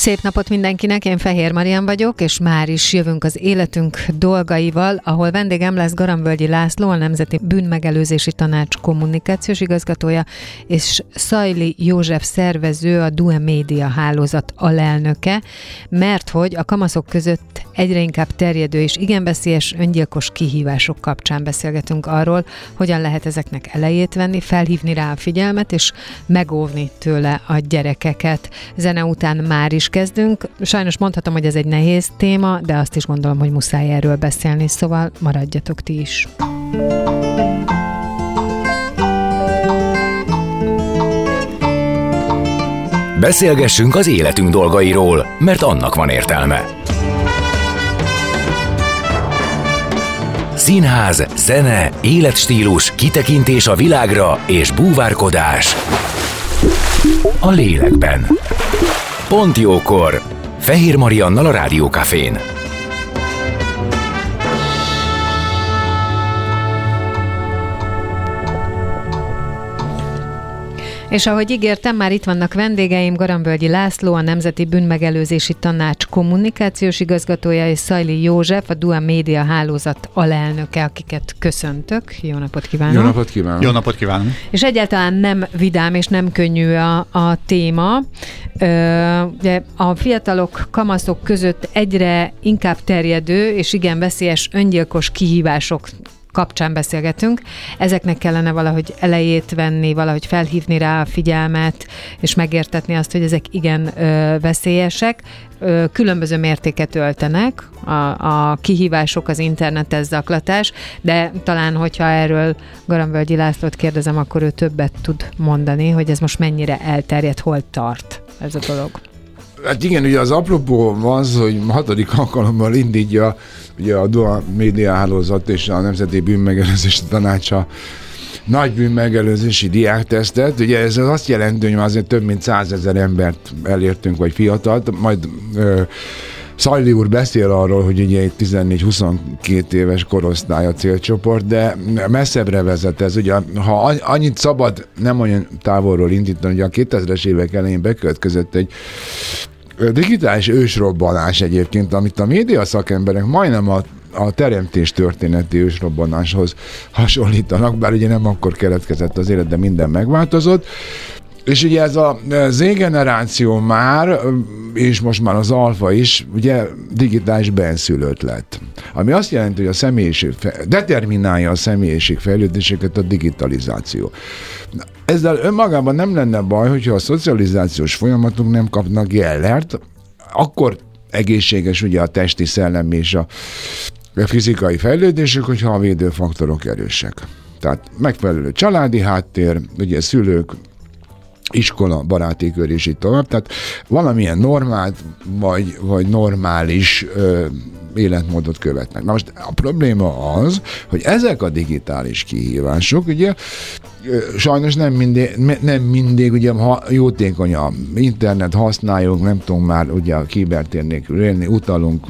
Szép napot mindenkinek, én Fehér Marian vagyok, és már is jövünk az életünk dolgaival, ahol vendégem lesz Garambölgyi László, a Nemzeti Bűnmegelőzési Tanács kommunikációs igazgatója, és Szajli József szervező, a Due Média hálózat alelnöke, mert hogy a kamaszok között egyre inkább terjedő és igen veszélyes öngyilkos kihívások kapcsán beszélgetünk arról, hogyan lehet ezeknek elejét venni, felhívni rá a figyelmet, és megóvni tőle a gyerekeket. Zene után már is kezdünk. Sajnos mondhatom, hogy ez egy nehéz téma, de azt is gondolom, hogy muszáj erről beszélni, szóval maradjatok ti is. Beszélgessünk az életünk dolgairól, mert annak van értelme. Színház, zene, életstílus, kitekintés a világra és búvárkodás a lélekben. Pont jókor! Fehér Mariannal a Rádiókafén. És ahogy ígértem, már itt vannak vendégeim, Garambölgyi László, a Nemzeti Bűnmegelőzési Tanács kommunikációs igazgatója, és Szajli József, a Dua Média hálózat alelnöke, akiket köszöntök. Jó napot kívánok! Jó napot kívánok! Jó napot kívánok! És egyáltalán nem vidám és nem könnyű a, a téma. Ö, ugye a fiatalok, kamaszok között egyre inkább terjedő és igen veszélyes öngyilkos kihívások kapcsán beszélgetünk. Ezeknek kellene valahogy elejét venni, valahogy felhívni rá a figyelmet, és megértetni azt, hogy ezek igen ö, veszélyesek. Ö, különböző mértéket öltenek a, a kihívások, az internetes zaklatás, de talán, hogyha erről Garambölgyi Lászlót kérdezem, akkor ő többet tud mondani, hogy ez most mennyire elterjedt, hol tart ez a dolog. Hát igen, ugye az apropó az, hogy hatodik alkalommal indítja ugye a Dua Média Hálózat és a Nemzeti Bűnmegelőzési Tanácsa nagy bűnmegelőzési diáktesztet. Ugye ez azt jelenti, hogy azért több mint százezer embert elértünk, vagy fiatalt, majd ö, Szajli úr beszél arról, hogy ugye egy 14-22 éves korosztály a célcsoport, de messzebbre vezet ez. Ugye, ha annyit szabad nem olyan távolról indítani, hogy a 2000-es évek elején bekövetkezett egy digitális ősrobbanás egyébként, amit a média szakemberek majdnem a a teremtés történeti ősrobbanáshoz hasonlítanak, bár ugye nem akkor keletkezett az élet, de minden megváltozott. És ugye ez a Z-generáció már, és most már az alfa is, ugye digitális benszülött lett. Ami azt jelenti, hogy a személyiség, determinálja a személyiség fejlődéseket a digitalizáció. Ezzel önmagában nem lenne baj, hogyha a szocializációs folyamatok nem kapnak jellert, akkor egészséges ugye a testi, szellemi és a fizikai fejlődésük, hogyha a védőfaktorok erősek. Tehát megfelelő családi háttér, ugye szülők, iskola, baráti kör és így tovább. Tehát valamilyen normált vagy, vagy normális ö, életmódot követnek. Na most a probléma az, hogy ezek a digitális kihívások ugye sajnos nem mindig, nem mindig ugye ha jótékony a internet, használjuk, nem tudom már ugye a kibertér élni, utalunk,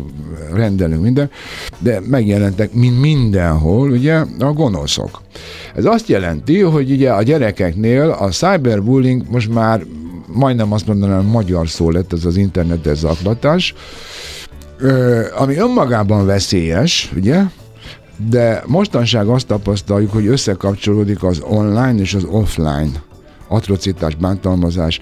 rendelünk minden, de megjelentek mint mindenhol ugye a gonoszok. Ez azt jelenti, hogy ugye a gyerekeknél a cyberbullying most már majdnem azt mondanám, magyar szó lett ez az internetes zaklatás, ami önmagában veszélyes, ugye, de mostanság azt tapasztaljuk, hogy összekapcsolódik az online és az offline atrocitás, bántalmazás,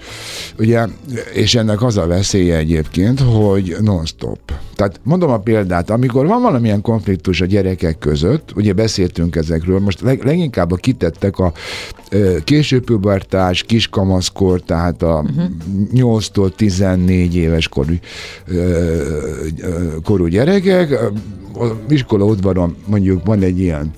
ugye, és ennek az a veszélye egyébként, hogy non-stop. Tehát mondom a példát, amikor van valamilyen konfliktus a gyerekek között, ugye beszéltünk ezekről, most leg, leginkább a kitettek a ö, késő pubertás, kiskamaszkor, tehát a uh-huh. Mhm. 8-tól 14 éves korú, ö, ö, korú gyerekek, iskola udvaron mondjuk van egy ilyen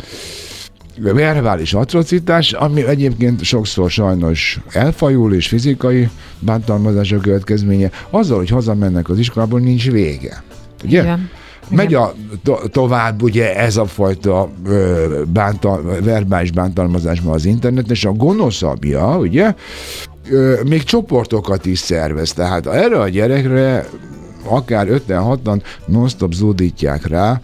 verbális atrocitás, ami egyébként sokszor sajnos elfajul, és fizikai bántalmazás a következménye, azzal, hogy hazamennek az iskolából, nincs vége. Ugye? Igen. Megy a, to- tovább ugye ez a fajta ö, bántal, verbális bántalmazás ma az interneten, és a gonoszabbja, ugye, ö, még csoportokat is szervez. Tehát erre a gyerekre akár 56-an non-stop zúdítják rá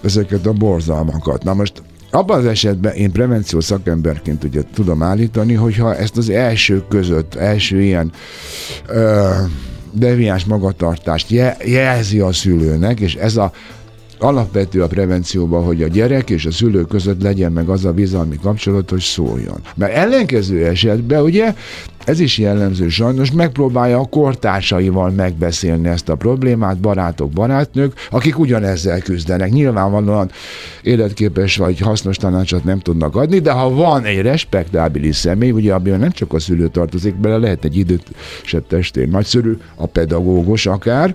ezeket a borzalmakat. Na most abban az esetben én prevenció szakemberként ugye tudom állítani, hogyha ezt az első között, első ilyen ö, deviáns magatartást je, jelzi a szülőnek, és ez a alapvető a prevencióban, hogy a gyerek és a szülő között legyen meg az a bizalmi kapcsolat, hogy szóljon. Mert ellenkező esetben ugye ez is jellemző sajnos, megpróbálja a kortársaival megbeszélni ezt a problémát, barátok, barátnők, akik ugyanezzel küzdenek. Nyilvánvalóan életképes vagy hasznos tanácsot nem tudnak adni, de ha van egy respektábilis személy, ugye abban nem csak a szülő tartozik bele, lehet egy idősebb testén nagyszörű, a pedagógus akár,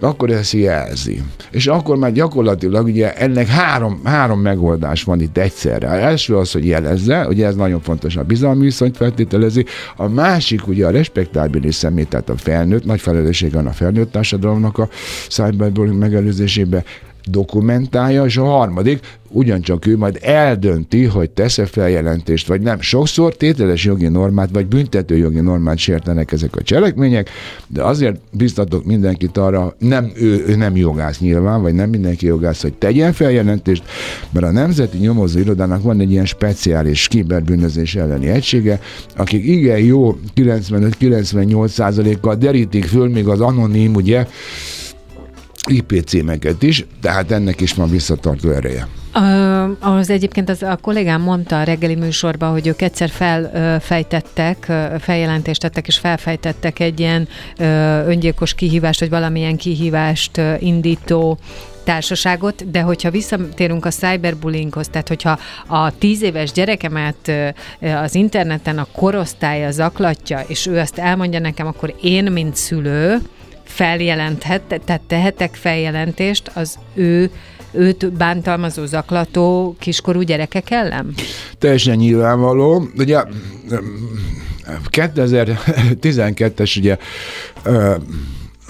akkor ezt jelzi. És akkor már gyakorlatilag ugye ennek három, három megoldás van itt egyszerre. Az első az, hogy jelezze, ugye ez nagyon fontos, a bizalmi viszonyt feltételezi, a másik ugye a respektábilis személy, tehát a felnőtt, nagy felelősség van a felnőtt társadalomnak a cyberbullying megelőzésébe, dokumentálja, és a harmadik, ugyancsak ő majd eldönti, hogy tesz-e feljelentést, vagy nem. Sokszor tételes jogi normát, vagy büntető jogi normát sértenek ezek a cselekmények, de azért biztatok mindenkit arra, nem, ő, ő nem jogász nyilván, vagy nem mindenki jogász, hogy tegyen feljelentést, mert a Nemzeti Nyomozó Irodának van egy ilyen speciális kiberbűnözés elleni egysége, akik igen jó 95-98 százalékkal derítik föl még az anonim, ugye, IP címeket is, tehát ennek is van visszatartó ereje. Az egyébként az, a kollégám mondta a reggeli műsorban, hogy ők egyszer felfejtettek, feljelentést tettek és felfejtettek egy ilyen öngyilkos kihívást, vagy valamilyen kihívást indító társaságot, de hogyha visszatérünk a cyberbullyinghoz, tehát hogyha a tíz éves gyerekemet az interneten a korosztálya zaklatja, és ő azt elmondja nekem, akkor én, mint szülő, feljelenthet, tehát tehetek feljelentést az ő őt bántalmazó, zaklató kiskorú gyerekek ellen? Teljesen nyilvánvaló. Ugye 2012-es ugye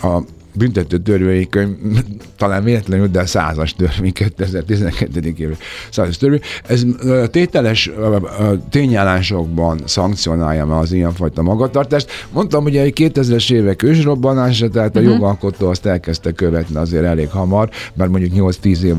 a büntető törvénykönyv, talán véletlenül, de a százas törvény, 2012. évre százas törvény. Ez tételes tényállásokban szankcionálja az ilyenfajta magatartást. Mondtam, hogy egy 2000-es évek ősrobbanása, tehát a uh-huh. jogalkotó azt elkezdte követni azért elég hamar, mert mondjuk 8-10 év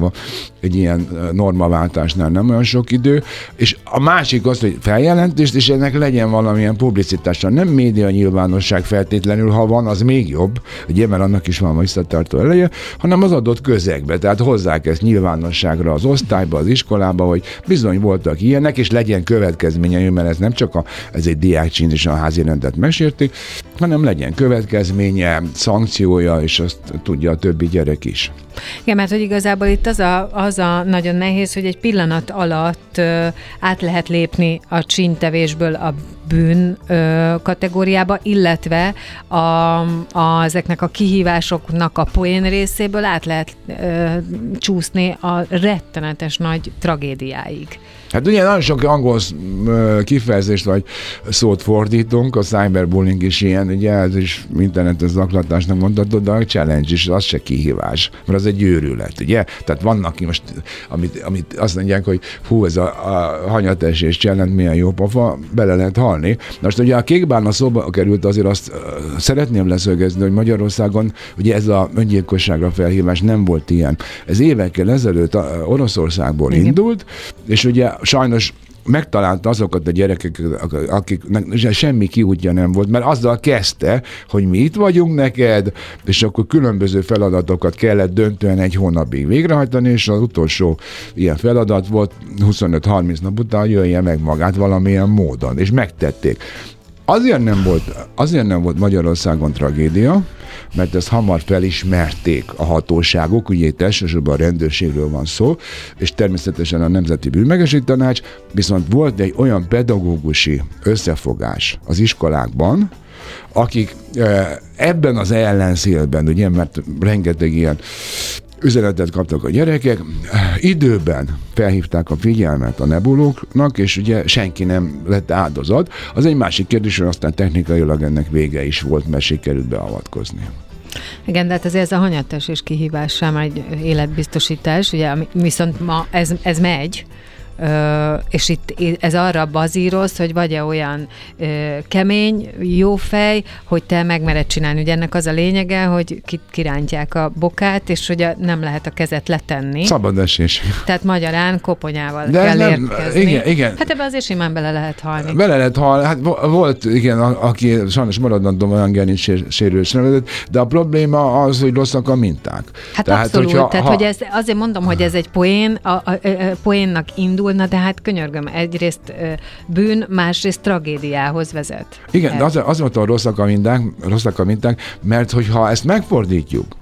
egy ilyen normaváltásnál nem olyan sok idő, és a másik az, hogy feljelentést, és ennek legyen valamilyen publicitása. Nem média nyilvánosság feltétlenül, ha van, az még jobb, ugye, mert annak is van visszatartó eleje, hanem az adott közegbe. Tehát hozzák ezt nyilvánosságra az osztályba, az iskolába, hogy bizony voltak ilyenek, és legyen következménye, mert ez nem csak a, ez egy diákcsin és a házi rendet megsértik, hanem legyen következménye, szankciója, és azt tudja a többi gyerek is. Igen, mert hogy igazából itt az a, az a nagyon nehéz, hogy egy pillanat alatt ö, át lehet lépni a csintevésből a bűn ö, kategóriába, illetve a, a, ezeknek a kihívásoknak a poén részéből át lehet ö, csúszni a rettenetes nagy tragédiáig. Hát ugye nagyon sok angol kifejezést vagy szót fordítunk, a cyberbullying is ilyen, ugye ez is internetes zaklatásnak mondhatod, de a challenge is, az se kihívás, mert az egy őrület, ugye? Tehát vannak most, amit, amit azt mondják, hogy hú, ez a, a hanyatesés challenge milyen jó pofa, bele lehet halni. Most ugye a kékbán a szóba került, azért azt szeretném leszögezni, hogy Magyarországon ugye ez a öngyilkosságra felhívás nem volt ilyen. Ez évekkel ezelőtt Oroszországból Igen. indult, és ugye sajnos megtalálta azokat a gyerekeket, akiknek semmi kiútja nem volt, mert azzal kezdte, hogy mi itt vagyunk neked, és akkor különböző feladatokat kellett döntően egy hónapig végrehajtani, és az utolsó ilyen feladat volt 25-30 nap után jöjje meg magát valamilyen módon, és megtették. Azért nem volt, azért nem volt Magyarországon tragédia, mert ezt hamar felismerték a hatóságok, ugye itt elsősorban a rendőrségről van szó, és természetesen a Nemzeti Bűnmegesi Tanács, viszont volt egy olyan pedagógusi összefogás az iskolákban, akik ebben az ellenszélben, ugye, mert rengeteg ilyen üzenetet kaptak a gyerekek, időben felhívták a figyelmet a nebulóknak, és ugye senki nem lett áldozat. Az egy másik kérdés, hogy aztán technikailag ennek vége is volt, mert sikerült beavatkozni. Igen, de hát azért ez a hanyattás és kihívás sem egy életbiztosítás, ugye, viszont ma ez, ez megy, Ö, és itt ez arra bazíroz, hogy vagy-e olyan ö, kemény, jó fej, hogy te megmered csinálni. Ugye ennek az a lényege, hogy ki, kirántják a bokát, és hogy nem lehet a kezet letenni. Szabad esés. Tehát magyarán koponyával De kell nem, érkezni. Igen, igen. Hát ebbe azért simán bele lehet halni. Bele lehet halni. Hát volt, igen, a, aki sajnos maradandó olyan sérülés de a probléma az, hogy rosszak a minták. Hát tehát, abszolút, hogyha, tehát ha... hogy ez, azért mondom, hogy ez egy poén, a, a, a, a poénnak indul, Na de hát könyörgöm, egyrészt bűn, másrészt tragédiához vezet. Igen, de az, az volt a rosszak a minták, rosszak a minták, mert hogyha ezt megfordítjuk,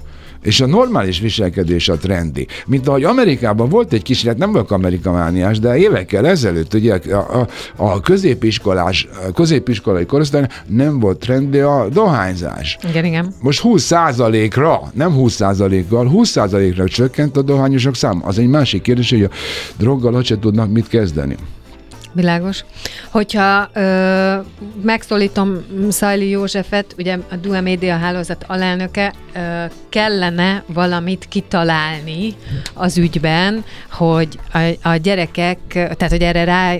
és a normális viselkedés a trendi. Mint ahogy Amerikában volt egy kísérlet, nem vagyok amerikamániás, de évekkel ezelőtt ugye a, a, a középiskolás, a középiskolai korosztály nem volt trendi a dohányzás. Igen, igen. Most 20% ra nem 20% kal 20% ra csökkent a dohányosok szám. Az egy másik kérdés, hogy a droggal hogy se tudnak mit kezdeni. Világos. Hogyha ö, megszólítom Szajli Józsefet, ugye a Dua Média hálózat alelnöke, ö, kellene valamit kitalálni az ügyben, hogy a, a gyerekek, tehát hogy erre rá,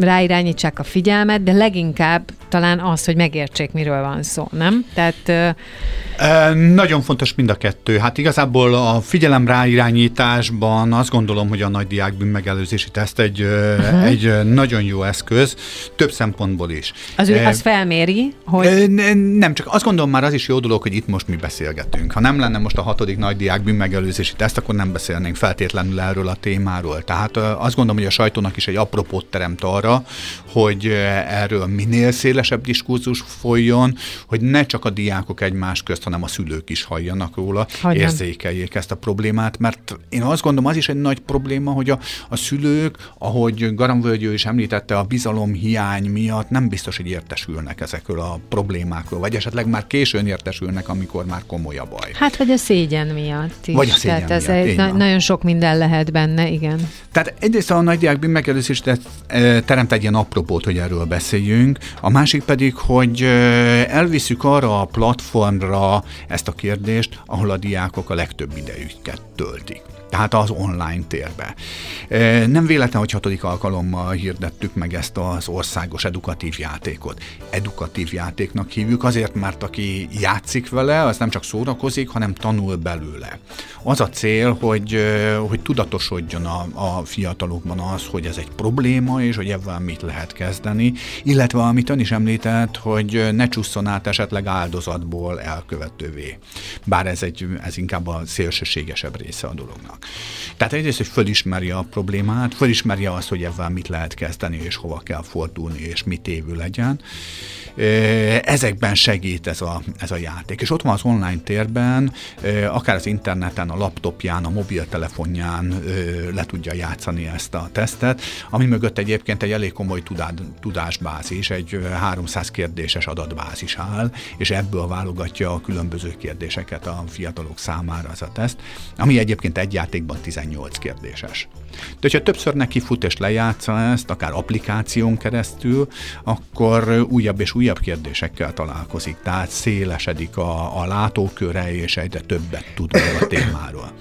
ráirányítsák a figyelmet, de leginkább talán az, hogy megértsék, miről van szó, nem? Tehát... Ö, nagyon fontos mind a kettő. Hát igazából a figyelem ráirányításban azt gondolom, hogy a nagy diák bűnmegelőzési teszt egy, uh-huh. egy nagyon jó eszköz, több szempontból is. Az ő, az felméri, hogy... Nem, csak azt gondolom már az is jó dolog, hogy itt most mi beszélgetünk. Ha nem lenne most a hatodik nagy diák bűnmegelőzési teszt, akkor nem beszélnénk feltétlenül erről a témáról. Tehát azt gondolom, hogy a sajtónak is egy apropót teremt arra, hogy erről minél szélesebb diskurzus folyjon, hogy ne csak a diákok egymás közt, hanem a szülők is halljanak róla, hogy érzékeljék ezt a problémát, mert én azt gondolom, az is egy nagy probléma, hogy a, a szülők, ahogy Garamvölgyő is említette, a bizalom hiány miatt nem biztos, hogy értesülnek ezekről a problémákról, vagy esetleg már későn értesülnek, amikor már komoly a baj. Hát, vagy a szégyen miatt is. Vagy a szégyen Tehát ez egy, na- nagyon sok minden lehet benne, igen. Tehát egyrészt a nagydiák megelőzés e, teremt egy ilyen apropót, hogy erről beszéljünk, a másik pedig, hogy e, elviszük arra a platformra ezt a kérdést, ahol a diákok a legtöbb idejüket töltik tehát az online térbe. Nem véletlen, hogy hatodik alkalommal hirdettük meg ezt az országos edukatív játékot. Edukatív játéknak hívjuk azért, mert aki játszik vele, az nem csak szórakozik, hanem tanul belőle. Az a cél, hogy, hogy tudatosodjon a, a fiatalokban az, hogy ez egy probléma, és hogy ebben mit lehet kezdeni, illetve amit ön is említett, hogy ne csusszon át esetleg áldozatból elkövetővé. Bár ez, egy, ez inkább a szélsőségesebb része a dolognak. Tehát egyrészt, hogy fölismeri a problémát, fölismeri azt, hogy ebben mit lehet kezdeni, és hova kell fordulni, és mit évő legyen. Ezekben segít ez a, ez a játék. És ott van az online térben, akár az interneten, a laptopján, a mobiltelefonján le tudja játszani ezt a tesztet, ami mögött egyébként egy elég komoly tudásbázis, egy 300 kérdéses adatbázis áll, és ebből válogatja a különböző kérdéseket a fiatalok számára az a teszt, ami egyébként egy játékban 18 kérdéses. De hogyha többször neki fut és lejátsza ezt, akár applikáción keresztül, akkor újabb és újabb kérdésekkel találkozik, tehát szélesedik a, a látóköre, és egyre többet tud a témáról.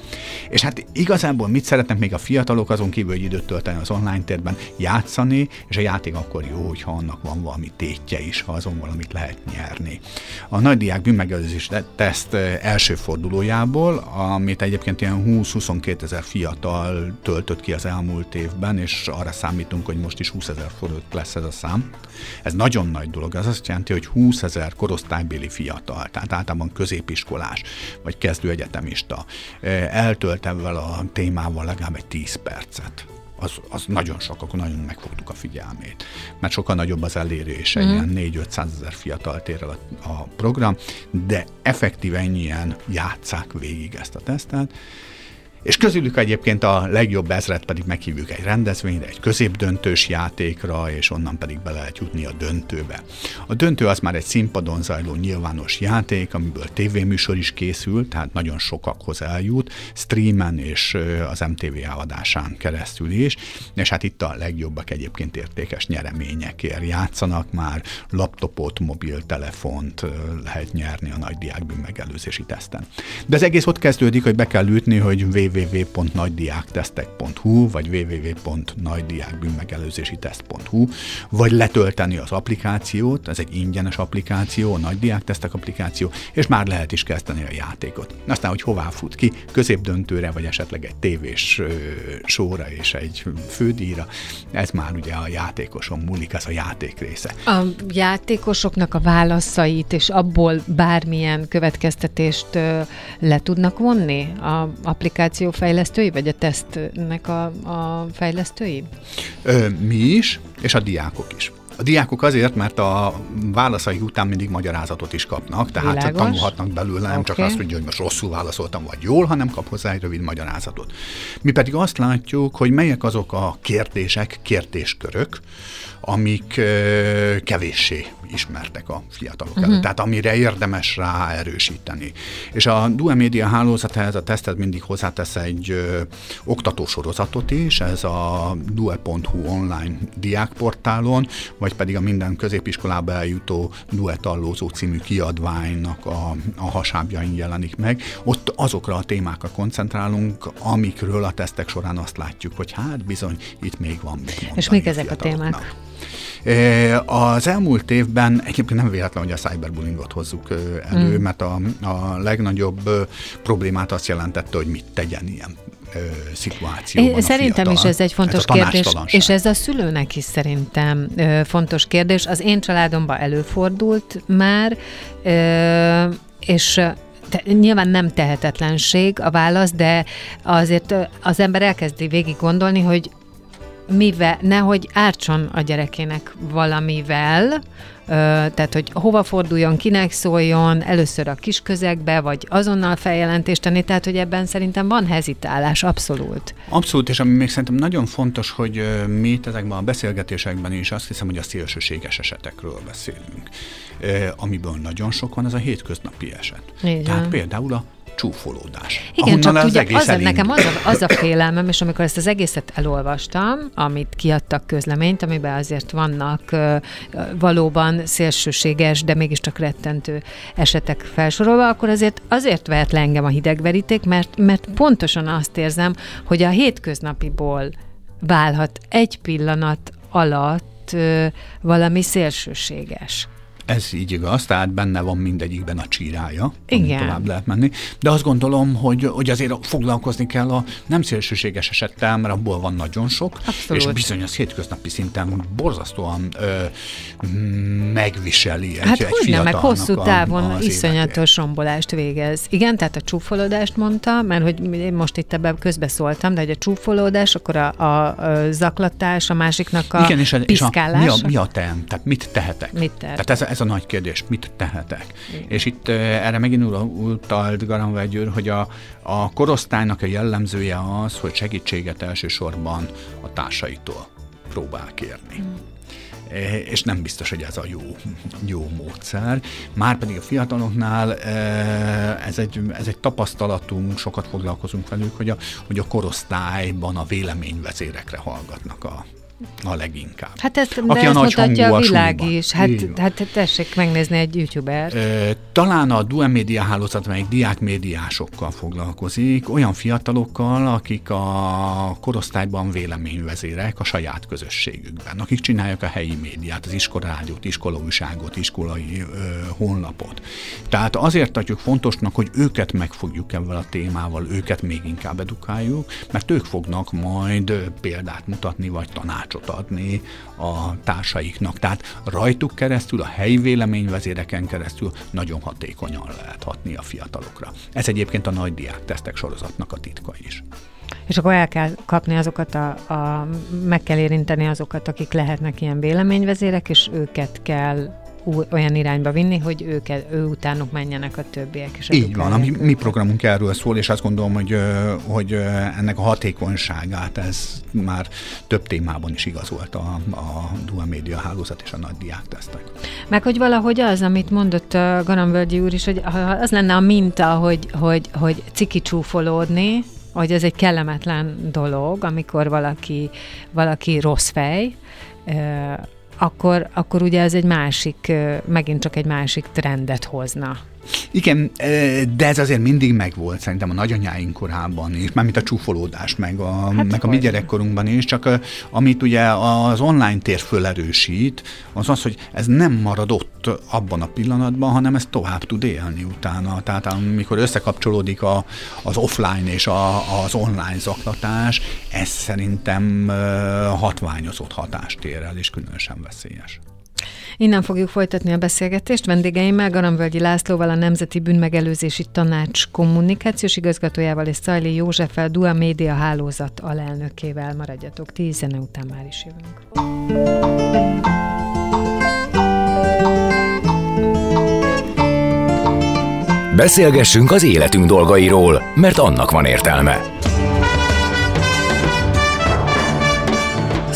És hát igazából mit szeretnek még a fiatalok, azon kívül, hogy időt tölteni az online térben, játszani, és a játék akkor jó, hogyha annak van valami tétje is, ha azon valamit lehet nyerni. A nagy diák bűnmegelőzés teszt első fordulójából, amit egyébként ilyen 20-22 ezer fiatal töltött ki az elmúlt évben, és arra számítunk, hogy most is 20 ezer forint lesz ez a szám. Ez nagyon nagy dolog, ez azt jelenti, hogy 20 ezer korosztálybéli fiatal, tehát általában középiskolás, vagy kezdő egyetemista eltölt ezzel a témával legalább egy 10 percet az, az nagyon sok, akkor nagyon megfogtuk a figyelmét. Mert sokkal nagyobb az elérése, mm. ilyen 4-500 ezer fiatal tér el a, a program, de effektíven ennyien játszák végig ezt a tesztet, És közülük egyébként a legjobb ezret pedig meghívjuk egy rendezvényre, egy középdöntős játékra, és onnan pedig be lehet jutni a döntőbe. A döntő az már egy színpadon zajló nyilvános játék, amiből tévéműsor is készül, tehát nagyon sokakhoz eljut, streamen és az MTV adásán keresztül is, és hát itt a legjobbak egyébként értékes nyereményekért játszanak már, laptopot, mobiltelefont lehet nyerni a nagy diákbűn megelőzési teszten. De az egész ott kezdődik, hogy be kell ütni, hogy www.nagydiáktesztek.hu vagy www.nagydiákbűnmegelőzési-teszt.hu vagy letölteni az applikációt, ez egy ingyenes applikáció, a Nagy Diáktesztek applikáció, és már lehet is kezdeni a játékot. Aztán, hogy hová fut ki, középdöntőre, vagy esetleg egy tévés sóra és egy fődíjra, ez már ugye a játékoson múlik, ez a játék része. A játékosoknak a válaszait és abból bármilyen következtetést le tudnak vonni a applikáció fejlesztői, vagy a tesztnek a, a fejlesztői? Mi is, és a diákok is. A diákok azért, mert a válaszai után mindig magyarázatot is kapnak, tehát Világos. tanulhatnak belőle, nem okay. csak azt mondja, hogy most rosszul válaszoltam, vagy jól, hanem kap hozzá egy rövid magyarázatot. Mi pedig azt látjuk, hogy melyek azok a kérdések, kérdéskörök, amik kevéssé ismertek a fiatalok uh-huh. előtt, tehát amire érdemes rá erősíteni. És a Due Media hálózat ehhez a tesztet mindig hozzátesz egy ö, oktatósorozatot is, ez a due.hu online diákportálon, vagy pedig a minden középiskolába eljutó Due Tallózó című kiadványnak a, a hasábjain jelenik meg. Ott azokra a témákra koncentrálunk, amikről a tesztek során azt látjuk, hogy hát bizony, itt még van mit És mik ezek a témák? Az elmúlt évben egyébként nem véletlen, hogy a cyberbullyingot hozzuk elő, mm. mert a, a legnagyobb problémát azt jelentette, hogy mit tegyen ilyen szituációban. Én szerintem is ez egy fontos ez kérdés, és ez a szülőnek is szerintem ö, fontos kérdés. Az én családomban előfordult már, ö, és te, nyilván nem tehetetlenség a válasz, de azért az ember elkezdi végig gondolni, hogy mivel, nehogy ártson a gyerekének valamivel, tehát, hogy hova forduljon, kinek szóljon, először a kis közegbe, vagy azonnal feljelentést tenni, tehát, hogy ebben szerintem van hezitálás, abszolút. Abszolút, és ami még szerintem nagyon fontos, hogy mi itt ezekben a beszélgetésekben is azt hiszem, hogy a szélsőséges esetekről beszélünk. Amiből nagyon sok van, ez a hétköznapi eset. Igen. Tehát például a csúfolódás. Igen, csak az ugye az, nekem az a, az a félelmem, és amikor ezt az egészet elolvastam, amit kiadtak közleményt, amiben azért vannak valóban szélsőséges, de mégiscsak rettentő esetek felsorolva, akkor azért azért vert le engem a hidegveríték, mert, mert pontosan azt érzem, hogy a hétköznapiból válhat egy pillanat alatt valami szélsőséges. Ez így igaz, tehát benne van mindegyikben a csírája, Igen. tovább lehet menni. De azt gondolom, hogy, hogy azért foglalkozni kell a nem szélsőséges esettel, mert abból van nagyon sok, Abszolút. és bizony az hétköznapi szinten borzasztóan ö, megviseli egy, hát egy hogy nem, meg hosszú távon a, iszonyatos rombolást végez. Igen, tehát a csúfolódást mondta, mert hogy én most itt ebben közbeszóltam, de hogy a csúfolódás, akkor a, a, a zaklatás, a másiknak a Igen, és, a, piszkálás. És a, mi, a, mi a teem? Tehát mit tehetek? Mit tehet? Tehát ez, ez a nagy kérdés, mit tehetek? Igen. És itt erre megint utalt Garan Győr, hogy a, a korosztálynak a jellemzője az, hogy segítséget elsősorban a társaitól próbál kérni. Mm és nem biztos, hogy ez a jó, jó módszer. Márpedig a fiataloknál ez egy, ez egy tapasztalatunk, sokat foglalkozunk velük, hogy a, hogy a korosztályban a véleményvezérekre hallgatnak a, a leginkább. Hát ezt, Aki a nagy mutatja a világ is. Hát, hát tessék megnézni egy youtuber. E, talán a Due Media hálózat, melyik diákmédiásokkal foglalkozik, olyan fiatalokkal, akik a korosztályban véleményvezérek a saját közösségükben, akik csinálják a helyi médiát, az iskoládiót, iskolaújságot, iskolai ö, honlapot. Tehát azért tartjuk fontosnak, hogy őket megfogjuk ebben a témával, őket még inkább edukáljuk, mert ők fognak majd példát mutatni, vagy tanácsot tanácsot adni a társaiknak. Tehát rajtuk keresztül, a helyi véleményvezéreken keresztül nagyon hatékonyan lehet hatni a fiatalokra. Ez egyébként a nagy diák tesztek sorozatnak a titka is. És akkor el kell kapni azokat, a, a, meg kell érinteni azokat, akik lehetnek ilyen véleményvezérek, és őket kell olyan irányba vinni, hogy ők, ő utánuk menjenek a többiek. És Így van, a mi, mi programunk erről szól, és azt gondolom, hogy, hogy ennek a hatékonyságát ez már több témában is igazolt a, a Dual Media hálózat és a nagy diáktesztek. Meg hogy valahogy az, amit mondott a Garambölgyi úr is, hogy az lenne a minta, hogy, hogy, hogy ciki csúfolódni, hogy ez egy kellemetlen dolog, amikor valaki, valaki rossz fej, akkor, akkor ugye ez egy másik, megint csak egy másik trendet hozna. Igen, de ez azért mindig megvolt szerintem a nagyanyáink korában is, mármint a csúfolódás, meg a, hát meg a mi gyerekkorunkban is, csak amit ugye az online tér fölerősít, az az, hogy ez nem marad ott abban a pillanatban, hanem ez tovább tud élni utána. Tehát amikor összekapcsolódik a, az offline és a, az online zaklatás, ez szerintem hatványozott hatást ér el, és különösen veszélyes. Innen fogjuk folytatni a beszélgetést. Vendégeimmel Garamvölgyi Lászlóval, a Nemzeti Bűnmegelőzési Tanács kommunikációs igazgatójával és Szajli Józseffel, Dua Média hálózat alelnökével. Maradjatok, tíz zene után már is jövünk. Beszélgessünk az életünk dolgairól, mert annak van értelme.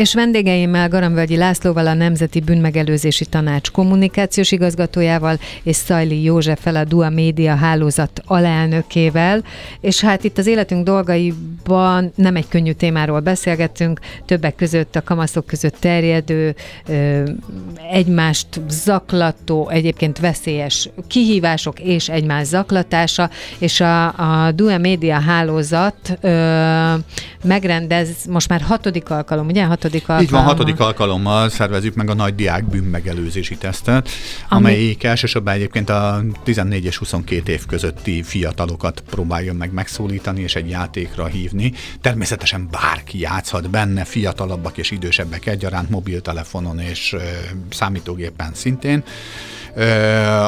És vendégeimmel Garamvölgyi Lászlóval, a Nemzeti Bűnmegelőzési Tanács kommunikációs igazgatójával, és Szajli Józseffel, a Dua Média hálózat alelnökével. És hát itt az életünk dolgaiban nem egy könnyű témáról beszélgettünk, többek között a kamaszok között terjedő, egymást zaklató, egyébként veszélyes kihívások és egymás zaklatása, és a, a Dua Média hálózat megrendez most már hatodik alkalom, ugye? Hatodik alkalommal. Így van, hatodik alkalommal szervezzük meg a nagy diák bűnmegelőzési tesztet, Ami... amelyik elsősorban egyébként a 14 és 22 év közötti fiatalokat próbáljon meg megszólítani és egy játékra hívni. Természetesen bárki játszhat benne, fiatalabbak és idősebbek egyaránt, mobiltelefonon és számítógépen szintén.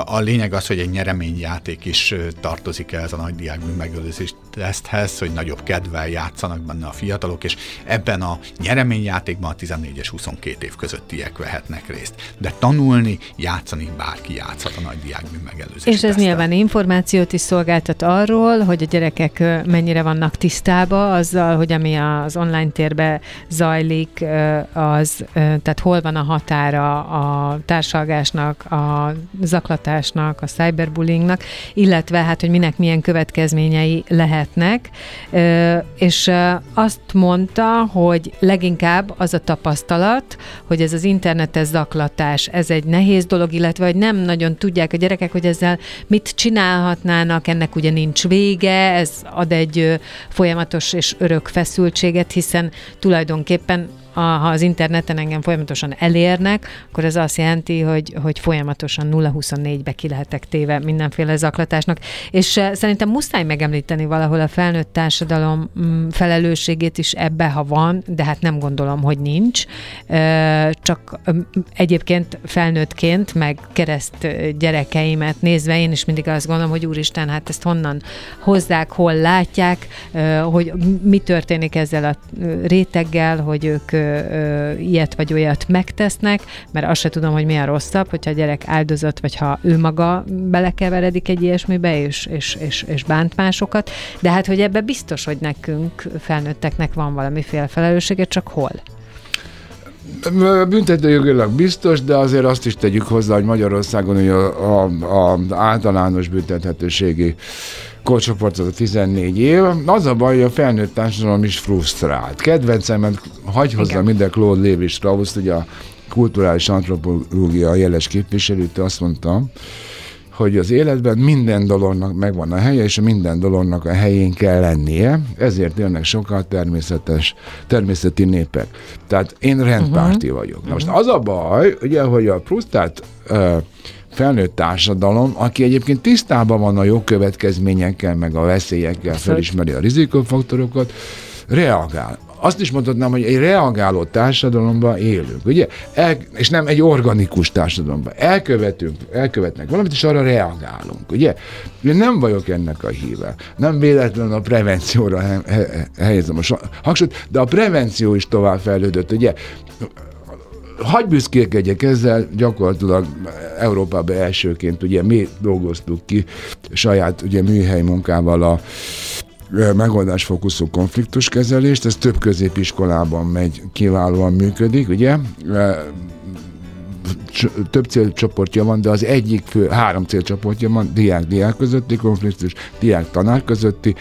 A lényeg az, hogy egy nyereményjáték is tartozik ez a nagy diákbűn megőrzés teszthez, hogy nagyobb kedvel játszanak benne a fiatalok, és ebben a nyereményjátékban a 14 és 22 év közöttiek vehetnek részt. De tanulni, játszani bárki játszhat a nagy diákbűn megelőzés. És ez tesztel. nyilván információt is szolgáltat arról, hogy a gyerekek mennyire vannak tisztába azzal, hogy ami az online térbe zajlik, az, tehát hol van a határa a társalgásnak, a zaklatásnak, a cyberbullyingnak, illetve hát, hogy minek milyen következményei lehetnek, és azt mondta, hogy leginkább az a tapasztalat, hogy ez az internetes zaklatás, ez egy nehéz dolog, illetve hogy nem nagyon tudják a gyerekek, hogy ezzel mit csinálhatnának, ennek ugye nincs vége, ez ad egy folyamatos és örök feszültséget, hiszen tulajdonképpen a, ha az interneten engem folyamatosan elérnek, akkor ez azt jelenti, hogy, hogy folyamatosan 0-24-be ki lehetek téve mindenféle zaklatásnak. És uh, szerintem muszáj megemlíteni valahol a felnőtt társadalom um, felelősségét is ebbe, ha van, de hát nem gondolom, hogy nincs. Uh, csak um, egyébként felnőttként, meg kereszt gyerekeimet nézve, én is mindig azt gondolom, hogy úristen, hát ezt honnan hozzák, hol látják, hogy mi történik ezzel a réteggel, hogy ők ö, ilyet vagy olyat megtesznek, mert azt se tudom, hogy mi a rosszabb, hogyha a gyerek áldozat, vagy ha ő maga belekeveredik egy ilyesmibe, és, és, és, és bánt másokat, de hát, hogy ebbe biztos, hogy nekünk, felnőttek,nek van valamiféle felelőssége, csak hol? Büntetőjogilag biztos, de azért azt is tegyük hozzá, hogy Magyarországon hogy a, a, a általános büntethetőségi korcsoportot a 14 év. Az a baj, hogy a felnőtt társadalom is frusztrált. Kedvencemet hagy hozzá minden Claude Lévi Strauss, ugye a kulturális antropológia jeles képviselőt, azt mondta, hogy az életben minden dolognak megvan a helye, és minden dolognak a helyén kell lennie, ezért élnek sokkal természetes, természeti népek. Tehát én rendpárti uh-huh. vagyok. Na most az a baj, ugye, hogy a Prustát uh, felnőtt társadalom, aki egyébként tisztában van a jogkövetkezményekkel, meg a veszélyekkel, felismeri a rizikófaktorokat, reagál. azt is mondhatnám, hogy egy reagáló társadalomban élünk, ugye? El, és nem egy organikus társadalomban. Elkövetünk, elkövetnek valamit, és arra reagálunk, ugye? Én nem vagyok ennek a híve. Nem véletlenül a prevencióra he, he, helyezem a hangsúlyt, de a prevenció is tovább fejlődött, ugye? Hagy büszkélkedjek ezzel, gyakorlatilag Európában elsőként ugye mi dolgoztuk ki saját ugye műhely munkával a megoldásfókuszú konfliktuskezelést, ez több középiskolában megy, kiválóan működik, ugye? több célcsoportja van, de az egyik fő, három célcsoportja van, diák-diák közötti konfliktus, diák-tanár közötti,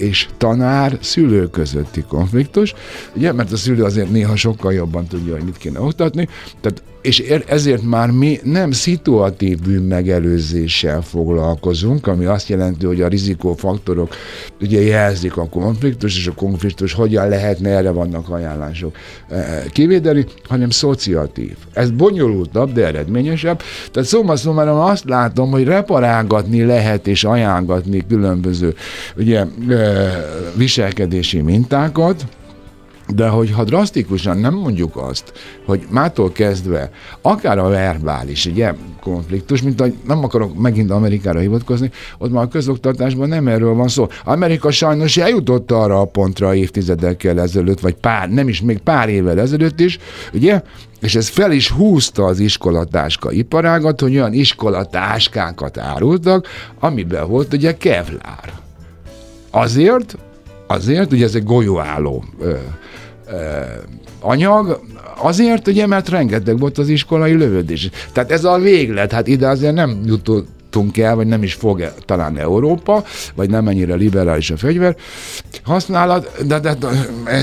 és tanár-szülő közötti konfliktus, ugye, mert a szülő azért néha sokkal jobban tudja, hogy mit kéne oktatni, tehát és ezért már mi nem szituatív bűnmegelőzéssel foglalkozunk, ami azt jelenti, hogy a rizikófaktorok ugye jelzik a konfliktus, és a konfliktus hogyan lehetne, erre vannak ajánlások e, kivédeni, hanem szociatív. Ez bonyolultabb, de eredményesebb. Tehát szóval szóval azt látom, hogy reparálgatni lehet és ajánlgatni különböző ugye, e, viselkedési mintákat, de hogyha drasztikusan nem mondjuk azt, hogy mától kezdve, akár a verbális, ugye, konfliktus, mint hogy nem akarok megint Amerikára hivatkozni, ott már a közoktatásban nem erről van szó. Amerika sajnos eljutott arra a pontra évtizedekkel ezelőtt, vagy pár, nem is, még pár évvel ezelőtt is, ugye, és ez fel is húzta az iskolatáska iparágat, hogy olyan iskolatáskákat árultak, amiben volt ugye kevlár. Azért, azért, ugye ez egy golyóálló ö, anyag, azért ugye, mert rengeteg volt az iskolai lövöldés. Tehát ez a véglet, hát ide azért nem jutott jutottunk el, vagy nem is fog -e, talán Európa, vagy nem ennyire liberális a fegyver használat, de, de, de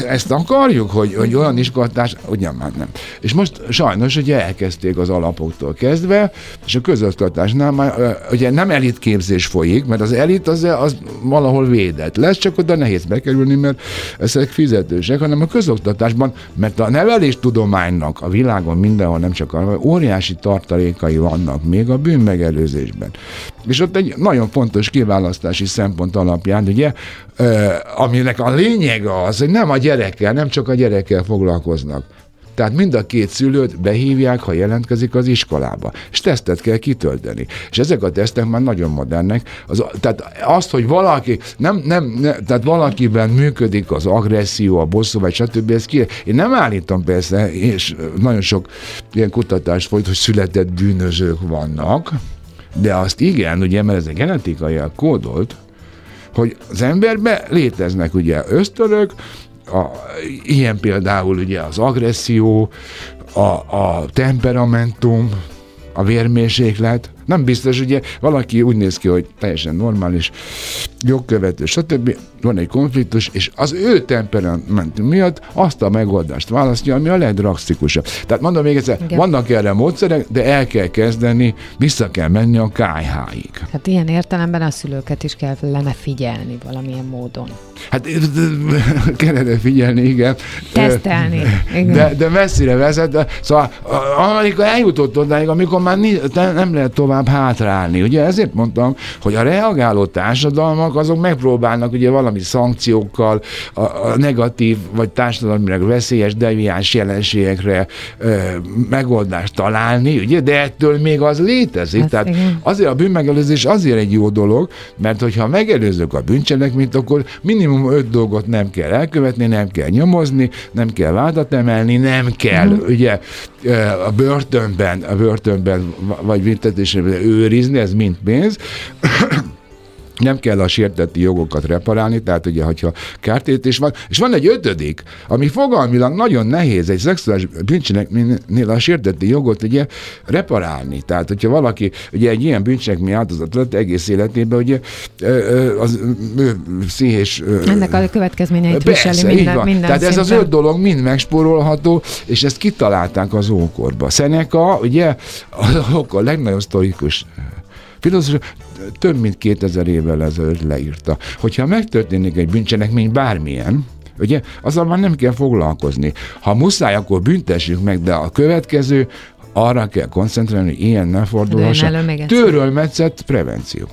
ezt akarjuk, hogy, hogy olyan iskolatás, ugyan már nem. És most sajnos ugye elkezdték az alapoktól kezdve, és a közoktatásnál már ugye nem elitképzés folyik, mert az elit az, az valahol védett lesz, csak oda nehéz bekerülni, mert ezek fizetősek, hanem a közoktatásban, mert a neveléstudománynak a világon mindenhol, nem csak a óriási tartalékai vannak még a bűnmegelőzésben. És ott egy nagyon fontos kiválasztási szempont alapján, ugye, aminek a lényege az, hogy nem a gyerekkel, nem csak a gyerekkel foglalkoznak, tehát mind a két szülőt behívják, ha jelentkezik az iskolába. És tesztet kell kitölteni. És ezek a tesztek már nagyon modernek. Az, tehát azt, hogy valaki, nem, nem, nem, tehát valakiben működik az agresszió, a bosszú, vagy stb. Ez ki, én nem állítom persze, és nagyon sok ilyen kutatás folyt, hogy született bűnözők vannak, de azt igen, ugye, mert ez egy genetikai kódolt, hogy az emberben léteznek ugye ösztönök, a, ilyen például ugye az agresszió, a, a temperamentum, a vérmérséklet, nem biztos, ugye valaki úgy néz ki, hogy teljesen normális, jogkövető, stb. Van egy konfliktus, és az ő temperament miatt azt a megoldást választja, ami a legdraksztikusabb. Tehát mondom még egyszer, Igen. vannak erre módszerek, de el kell kezdeni, vissza kell menni a KH-ig. Hát ilyen értelemben a szülőket is kellene figyelni valamilyen módon. Hát kellene figyelni, igen. Tesztelni. Igen. De, de messzire vezet. De, szóval amikor eljutott odáig, amikor már nem lehet tovább tovább hátrálni. Ugye ezért mondtam, hogy a reagáló társadalmak azok megpróbálnak ugye valami szankciókkal a, a negatív vagy társadalmilag veszélyes deviáns jelenségekre ö, megoldást találni, ugye, de ettől még az létezik. Ez Tehát igen. azért a bűnmegelőzés azért egy jó dolog, mert hogyha megelőzök a bűncselekményt, akkor minimum öt dolgot nem kell elkövetni, nem kell nyomozni, nem kell vádat emelni, nem kell mm. ugye a börtönben, a börtönben vagy büntetésében őrizni, ez mind pénz nem kell a sértetti jogokat reparálni, tehát ugye, hogyha kártérítés van. És van egy ötödik, ami fogalmilag nagyon nehéz egy szexuális bűncselekménynél a sértetti jogot ugye reparálni. Tehát, hogyha valaki ugye egy ilyen bűncselekmény áldozat lett egész életében, ugye az ő pszichés... Ennek a következményeit persze, viseli minden, van. minden Tehát szinten. ez az öt dolog mind megspórolható, és ezt kitalálták az ókorba. Seneca, ugye, a legnagyobb sztorikus filozófus több mint 2000 évvel ezelőtt leírta, hogyha megtörténik egy bűncselekmény bármilyen, ugye, azzal már nem kell foglalkozni. Ha muszáj, akkor büntessük meg, de a következő arra kell koncentrálni, hogy ilyen ne fordulhasson. Törölmetszett prevenció.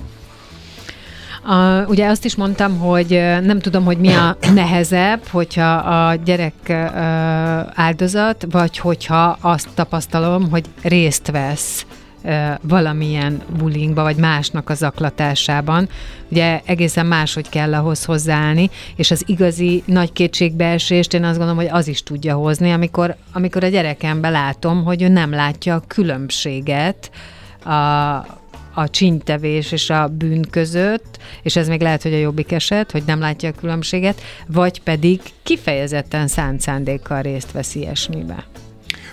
A, ugye azt is mondtam, hogy nem tudom, hogy mi a nehezebb, hogyha a gyerek áldozat, vagy hogyha azt tapasztalom, hogy részt vesz valamilyen bullyingba, vagy másnak a zaklatásában. Ugye egészen máshogy kell ahhoz hozzáállni, és az igazi nagy kétségbeesést én azt gondolom, hogy az is tudja hozni, amikor, amikor a gyerekembe látom, hogy ő nem látja a különbséget a, a csínytevés és a bűn között, és ez még lehet, hogy a jobbik eset, hogy nem látja a különbséget, vagy pedig kifejezetten szánt szándékkal részt vesz ilyesmibe.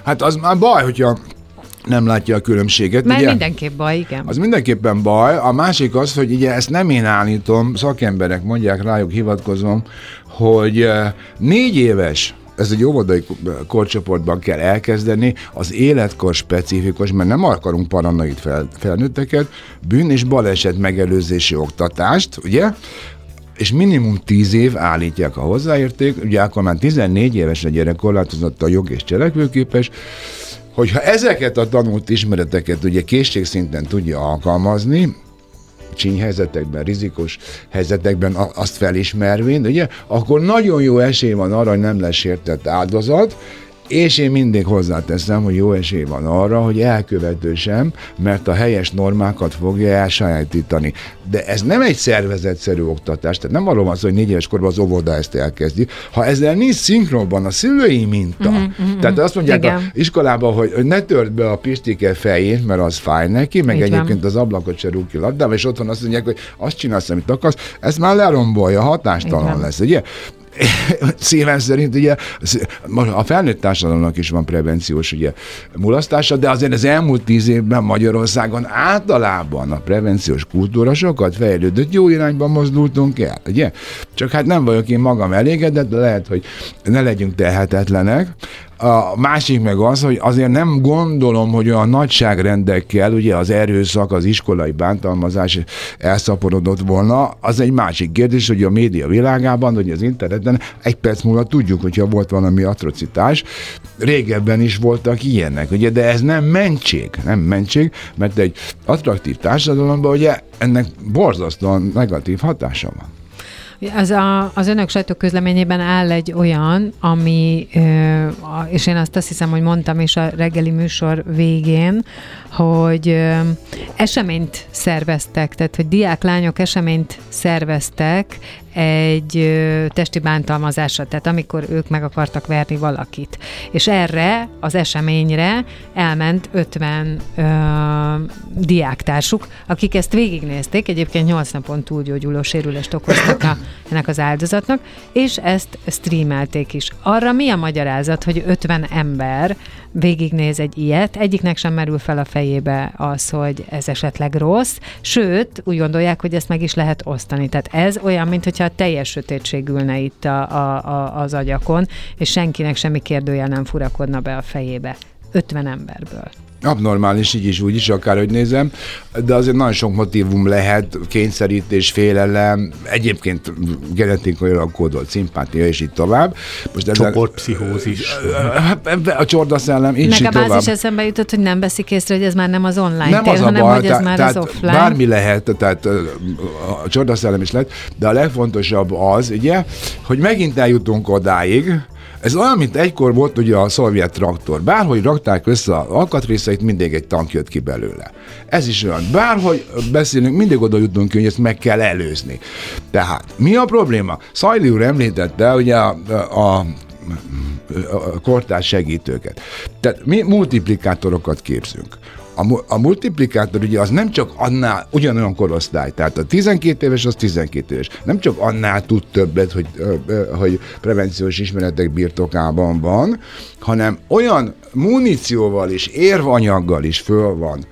Hát az már baj, hogyha nem látja a különbséget. Mert ugye? mindenképp baj, igen. Az mindenképpen baj. A másik az, hogy ugye ezt nem én állítom, szakemberek mondják, rájuk hivatkozom, hogy eh, négy éves ez egy óvodai korcsoportban kell elkezdeni, az életkor specifikus, mert nem akarunk paranoid fel, felnőtteket, bűn és baleset megelőzési oktatást, ugye? és minimum 10 év állítják a hozzáérték, ugye akkor már 14 éves a gyerek korlátozott a jog és cselekvőképes, hogyha ezeket a tanult ismereteket ugye készségszinten tudja alkalmazni, csínyhelyzetekben, rizikos helyzetekben azt felismervén, ugye, akkor nagyon jó esély van arra, hogy nem lesz sértett áldozat, és én mindig hozzáteszem, hogy jó esély van arra, hogy elkövető sem, mert a helyes normákat fogja elsajátítani. De ez nem egy szervezetszerű oktatás, tehát nem arról van szó, hogy négy éves korban az óvoda ezt elkezdi. Ha ezzel nincs szinkronban a szülői minta, uh-huh, uh-huh, tehát azt mondják igen. a iskolában, hogy ne tört be a pistike fejét, mert az fáj neki, meg Így egyébként van. az ablakot se rúg ki labdába, és otthon azt mondják, hogy azt csinálsz, amit akarsz, ez már lerombolja, hatástalan lesz, ugye? szíven szerint ugye a felnőtt társadalomnak is van prevenciós ugye, mulasztása, de azért az elmúlt tíz évben Magyarországon általában a prevenciós kultúra sokat fejlődött, jó irányban mozdultunk el, ugye? Csak hát nem vagyok én magam elégedett, de lehet, hogy ne legyünk tehetetlenek, a másik meg az, hogy azért nem gondolom, hogy olyan nagyságrendekkel ugye az erőszak, az iskolai bántalmazás elszaporodott volna. Az egy másik kérdés, hogy a média világában, hogy az interneten egy perc múlva tudjuk, hogyha volt valami atrocitás. Régebben is voltak ilyenek, ugye, de ez nem mentség, nem mentség, mert egy attraktív társadalomban ugye ennek borzasztóan negatív hatása van. Az, a, az önök sajtóközleményében áll egy olyan, ami, és én azt azt hiszem, hogy mondtam is a reggeli műsor végén, hogy eseményt szerveztek, tehát hogy diáklányok eseményt szerveztek egy testi bántalmazásra, tehát amikor ők meg akartak verni valakit. És erre az eseményre elment 50 ö, diáktársuk, akik ezt végignézték, egyébként 8 napon túlgyógyuló sérülést okoztak a, ennek az áldozatnak, és ezt streamelték is. Arra mi a magyarázat, hogy 50 ember végignéz egy ilyet, egyiknek sem merül fel a fejébe az, hogy ez esetleg rossz, sőt, úgy gondolják, hogy ezt meg is lehet osztani. Tehát ez olyan, mint hogyha teljes sötétség ülne itt a, a, a, az agyakon, és senkinek semmi kérdője nem furakodna be a fejébe. 50 emberből. Abnormális, így is, úgy is, akárhogy nézem, de azért nagyon sok motivum lehet, kényszerítés, félelem, egyébként genetikailag kódolt szimpátia, és így tovább. Most Csoportpszichózis. A csordaszellem, így Meg a bázis tovább. eszembe jutott, hogy nem veszik észre, hogy ez már nem az online nem tér, az a hanem baj, hogy ez már tehát az offline. Bármi lehet, tehát a csordaszellem is lett, de a legfontosabb az, ugye, hogy megint eljutunk odáig, ez olyan, mint egykor volt ugye a szovjet traktor. Bárhogy rakták össze a alkatrészeit, mindig egy tank jött ki belőle. Ez is olyan. Bárhogy beszélünk, mindig oda jutunk hogy ezt meg kell előzni. Tehát mi a probléma? Szajli úr említette ugye a a kortárs segítőket. Tehát mi multiplikátorokat képzünk a, a multiplikátor ugye az nem csak annál ugyanolyan korosztály, tehát a 12 éves az 12 éves, nem csak annál tud többet, hogy, hogy prevenciós ismeretek birtokában van, hanem olyan munícióval és érvanyaggal is föl van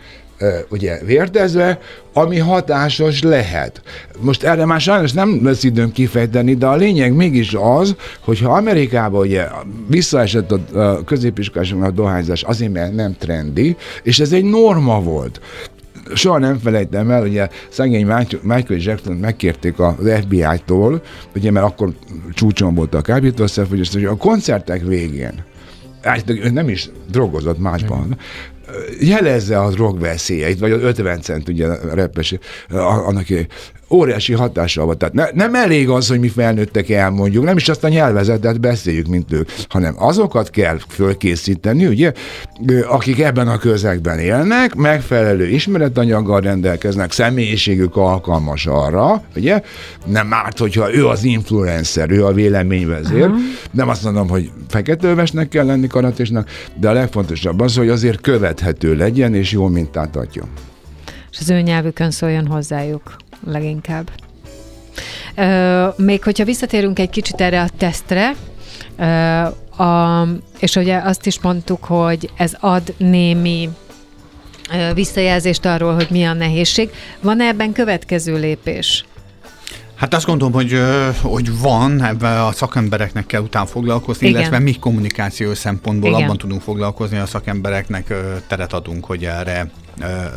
ugye vérdezve, ami hatásos lehet. Most erre már sajnos nem lesz időm kifejteni, de a lényeg mégis az, hogyha Amerikában ugye visszaesett a középiskolásoknak a dohányzás azért, mert nem trendi, és ez egy norma volt soha nem felejtem el, ugye szegény Michael Jackson megkérték az FBI-tól, ugye mert akkor csúcson volt a kábítószerfogyasztás, hogy a koncertek végén, állítólag ő nem is drogozott másban, jelezze a drog veszélyeit, vagy az 50 cent, ugye repes, annak óriási hatással van. Tehát ne, nem elég az, hogy mi felnőttek elmondjuk, nem is azt a nyelvezetet beszéljük, mint ők, hanem azokat kell fölkészíteni, ugye, akik ebben a közegben élnek, megfelelő ismeretanyaggal rendelkeznek, személyiségük alkalmas arra, ugye, nem árt, hogyha ő az influencer, ő a véleményvezér, uh-huh. nem azt mondom, hogy feketővesnek kell lenni karatésnak, de a legfontosabb az, hogy azért követhető legyen, és jó mintát adjon. És az ő nyelvükön szóljon hozzájuk leginkább. Ö, még hogyha visszatérünk egy kicsit erre a tesztre, ö, a, és ugye azt is mondtuk, hogy ez ad némi visszajelzést arról, hogy mi a nehézség. Van-e ebben következő lépés? Hát azt gondolom, hogy, hogy van, ebben a szakembereknek kell után foglalkozni, Igen. illetve mi kommunikációs szempontból Igen. abban tudunk foglalkozni, a szakembereknek teret adunk, hogy erre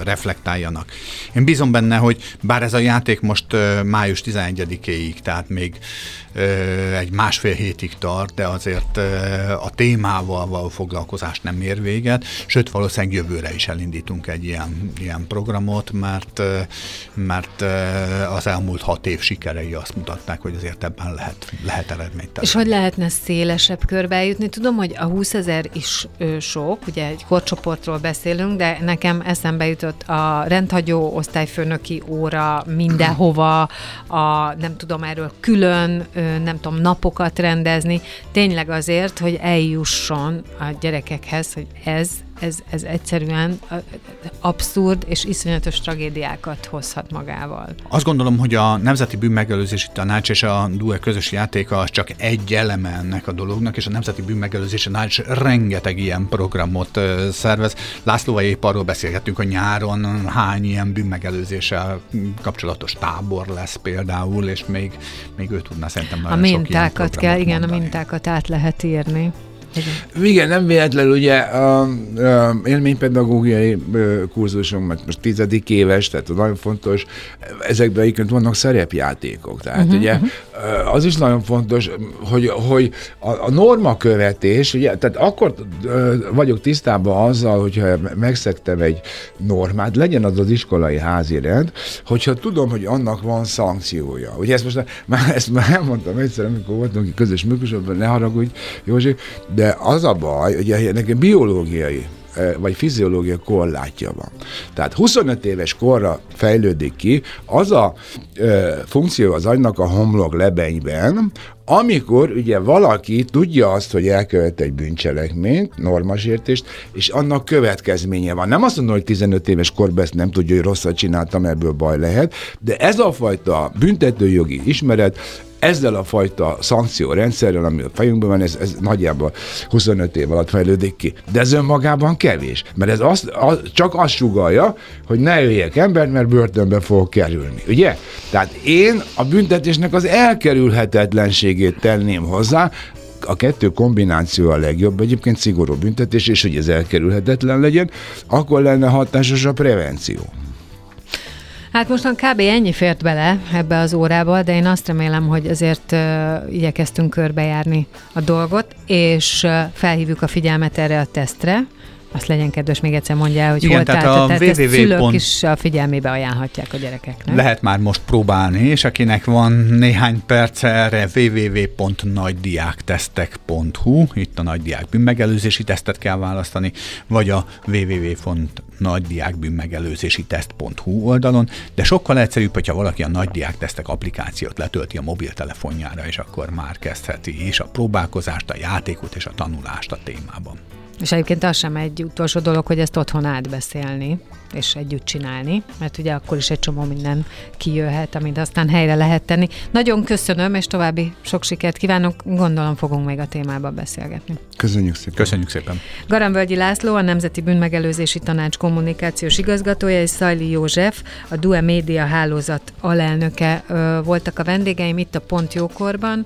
reflektáljanak. Én bízom benne, hogy bár ez a játék most május 11-éig, tehát még egy másfél hétig tart, de azért a témával való foglalkozás nem ér véget, sőt valószínűleg jövőre is elindítunk egy ilyen, ilyen programot, mert, mert az elmúlt hat év sikerei azt mutatták, hogy azért ebben lehet, lehet eredményt És hogy lehetne szélesebb körbe jutni? Tudom, hogy a 20 ezer is sok, ugye egy korcsoportról beszélünk, de nekem eszembe jutott a rendhagyó osztályfőnöki óra mindenhova, a nem tudom erről külön nem tudom, napokat rendezni, tényleg azért, hogy eljusson a gyerekekhez, hogy ez ez, ez egyszerűen abszurd és iszonyatos tragédiákat hozhat magával. Azt gondolom, hogy a Nemzeti Bűnmegelőzési Tanács és a DUE közös játéka az csak egy eleme ennek a dolognak, és a Nemzeti Bűnmegelőzési Tanács rengeteg ilyen programot szervez. Lászlóval épp arról beszélgettünk, hogy nyáron hány ilyen bűnmegelőzéssel kapcsolatos tábor lesz például, és még, még ő tudna szerintem nagyon A mintákat kell, igen, mondani. a mintákat át lehet írni. Igen. Igen, nem véletlenül ugye a, a élménypedagógiai kurzusom, mert most tizedik éves, tehát nagyon fontos, ezekben egyébként vannak szerepjátékok. Tehát uh-huh, ugye uh-huh. az is nagyon fontos, hogy, hogy a, a norma követés, ugye, tehát akkor vagyok tisztában azzal, hogyha megszektem egy normát, legyen az az iskolai házi rend, hogyha tudom, hogy annak van szankciója. Ugye ezt most már, ezt már elmondtam egyszer, amikor voltunk közös működésben, ne haragudj, Józsi, de de az a baj, hogy nekem biológiai eh, vagy fiziológia korlátja van. Tehát 25 éves korra fejlődik ki az a ö, eh, funkció az agynak a homlok lebenyben, amikor ugye valaki tudja azt, hogy elkövet egy bűncselekményt, normasértést, és annak következménye van. Nem azt mondom, hogy 15 éves korban ezt nem tudja, hogy rosszat csináltam, ebből baj lehet, de ez a fajta büntetőjogi ismeret ezzel a fajta szankciórendszerrel, ami a fejünkben van, ez, ez nagyjából 25 év alatt fejlődik ki. De ez önmagában kevés, mert ez azt, az, csak azt sugalja, hogy ne jöjjek ember, mert börtönbe fogok kerülni. Ugye? Tehát én a büntetésnek az elkerülhetetlenségét tenném hozzá, a kettő kombináció a legjobb, egyébként szigorú büntetés, és hogy ez elkerülhetetlen legyen, akkor lenne hatásos a prevenció. Hát mostan kb. ennyi fért bele ebbe az órába, de én azt remélem, hogy azért uh, igyekeztünk körbejárni a dolgot, és uh, felhívjuk a figyelmet erre a tesztre, azt legyen kedves, még egyszer mondja hogy Igen, hol tehát, tehát, a tehát www. szülők pont... is a figyelmébe ajánlhatják a gyerekeknek. Lehet már most próbálni, és akinek van néhány perc erre www.nagydiáktesztek.hu, itt a nagydiák bűnmegelőzési tesztet kell választani, vagy a www.nagydiákbűnmegelőzési teszt.hu oldalon, de sokkal egyszerűbb, hogyha valaki a nagydiák tesztek applikációt letölti a mobiltelefonjára, és akkor már kezdheti is a próbálkozást, a játékot és a tanulást a témában. És egyébként az sem egy utolsó dolog, hogy ezt otthon átbeszélni, és együtt csinálni, mert ugye akkor is egy csomó minden kijöhet, amit aztán helyre lehet tenni. Nagyon köszönöm, és további sok sikert kívánok. Gondolom fogunk még a témában beszélgetni. Köszönjük szépen. Köszönjük szépen. Garambölgyi László, a Nemzeti Bűnmegelőzési Tanács kommunikációs igazgatója, és Szajli József, a DUE Média hálózat alelnöke voltak a vendégeim itt a Pont Jókorban.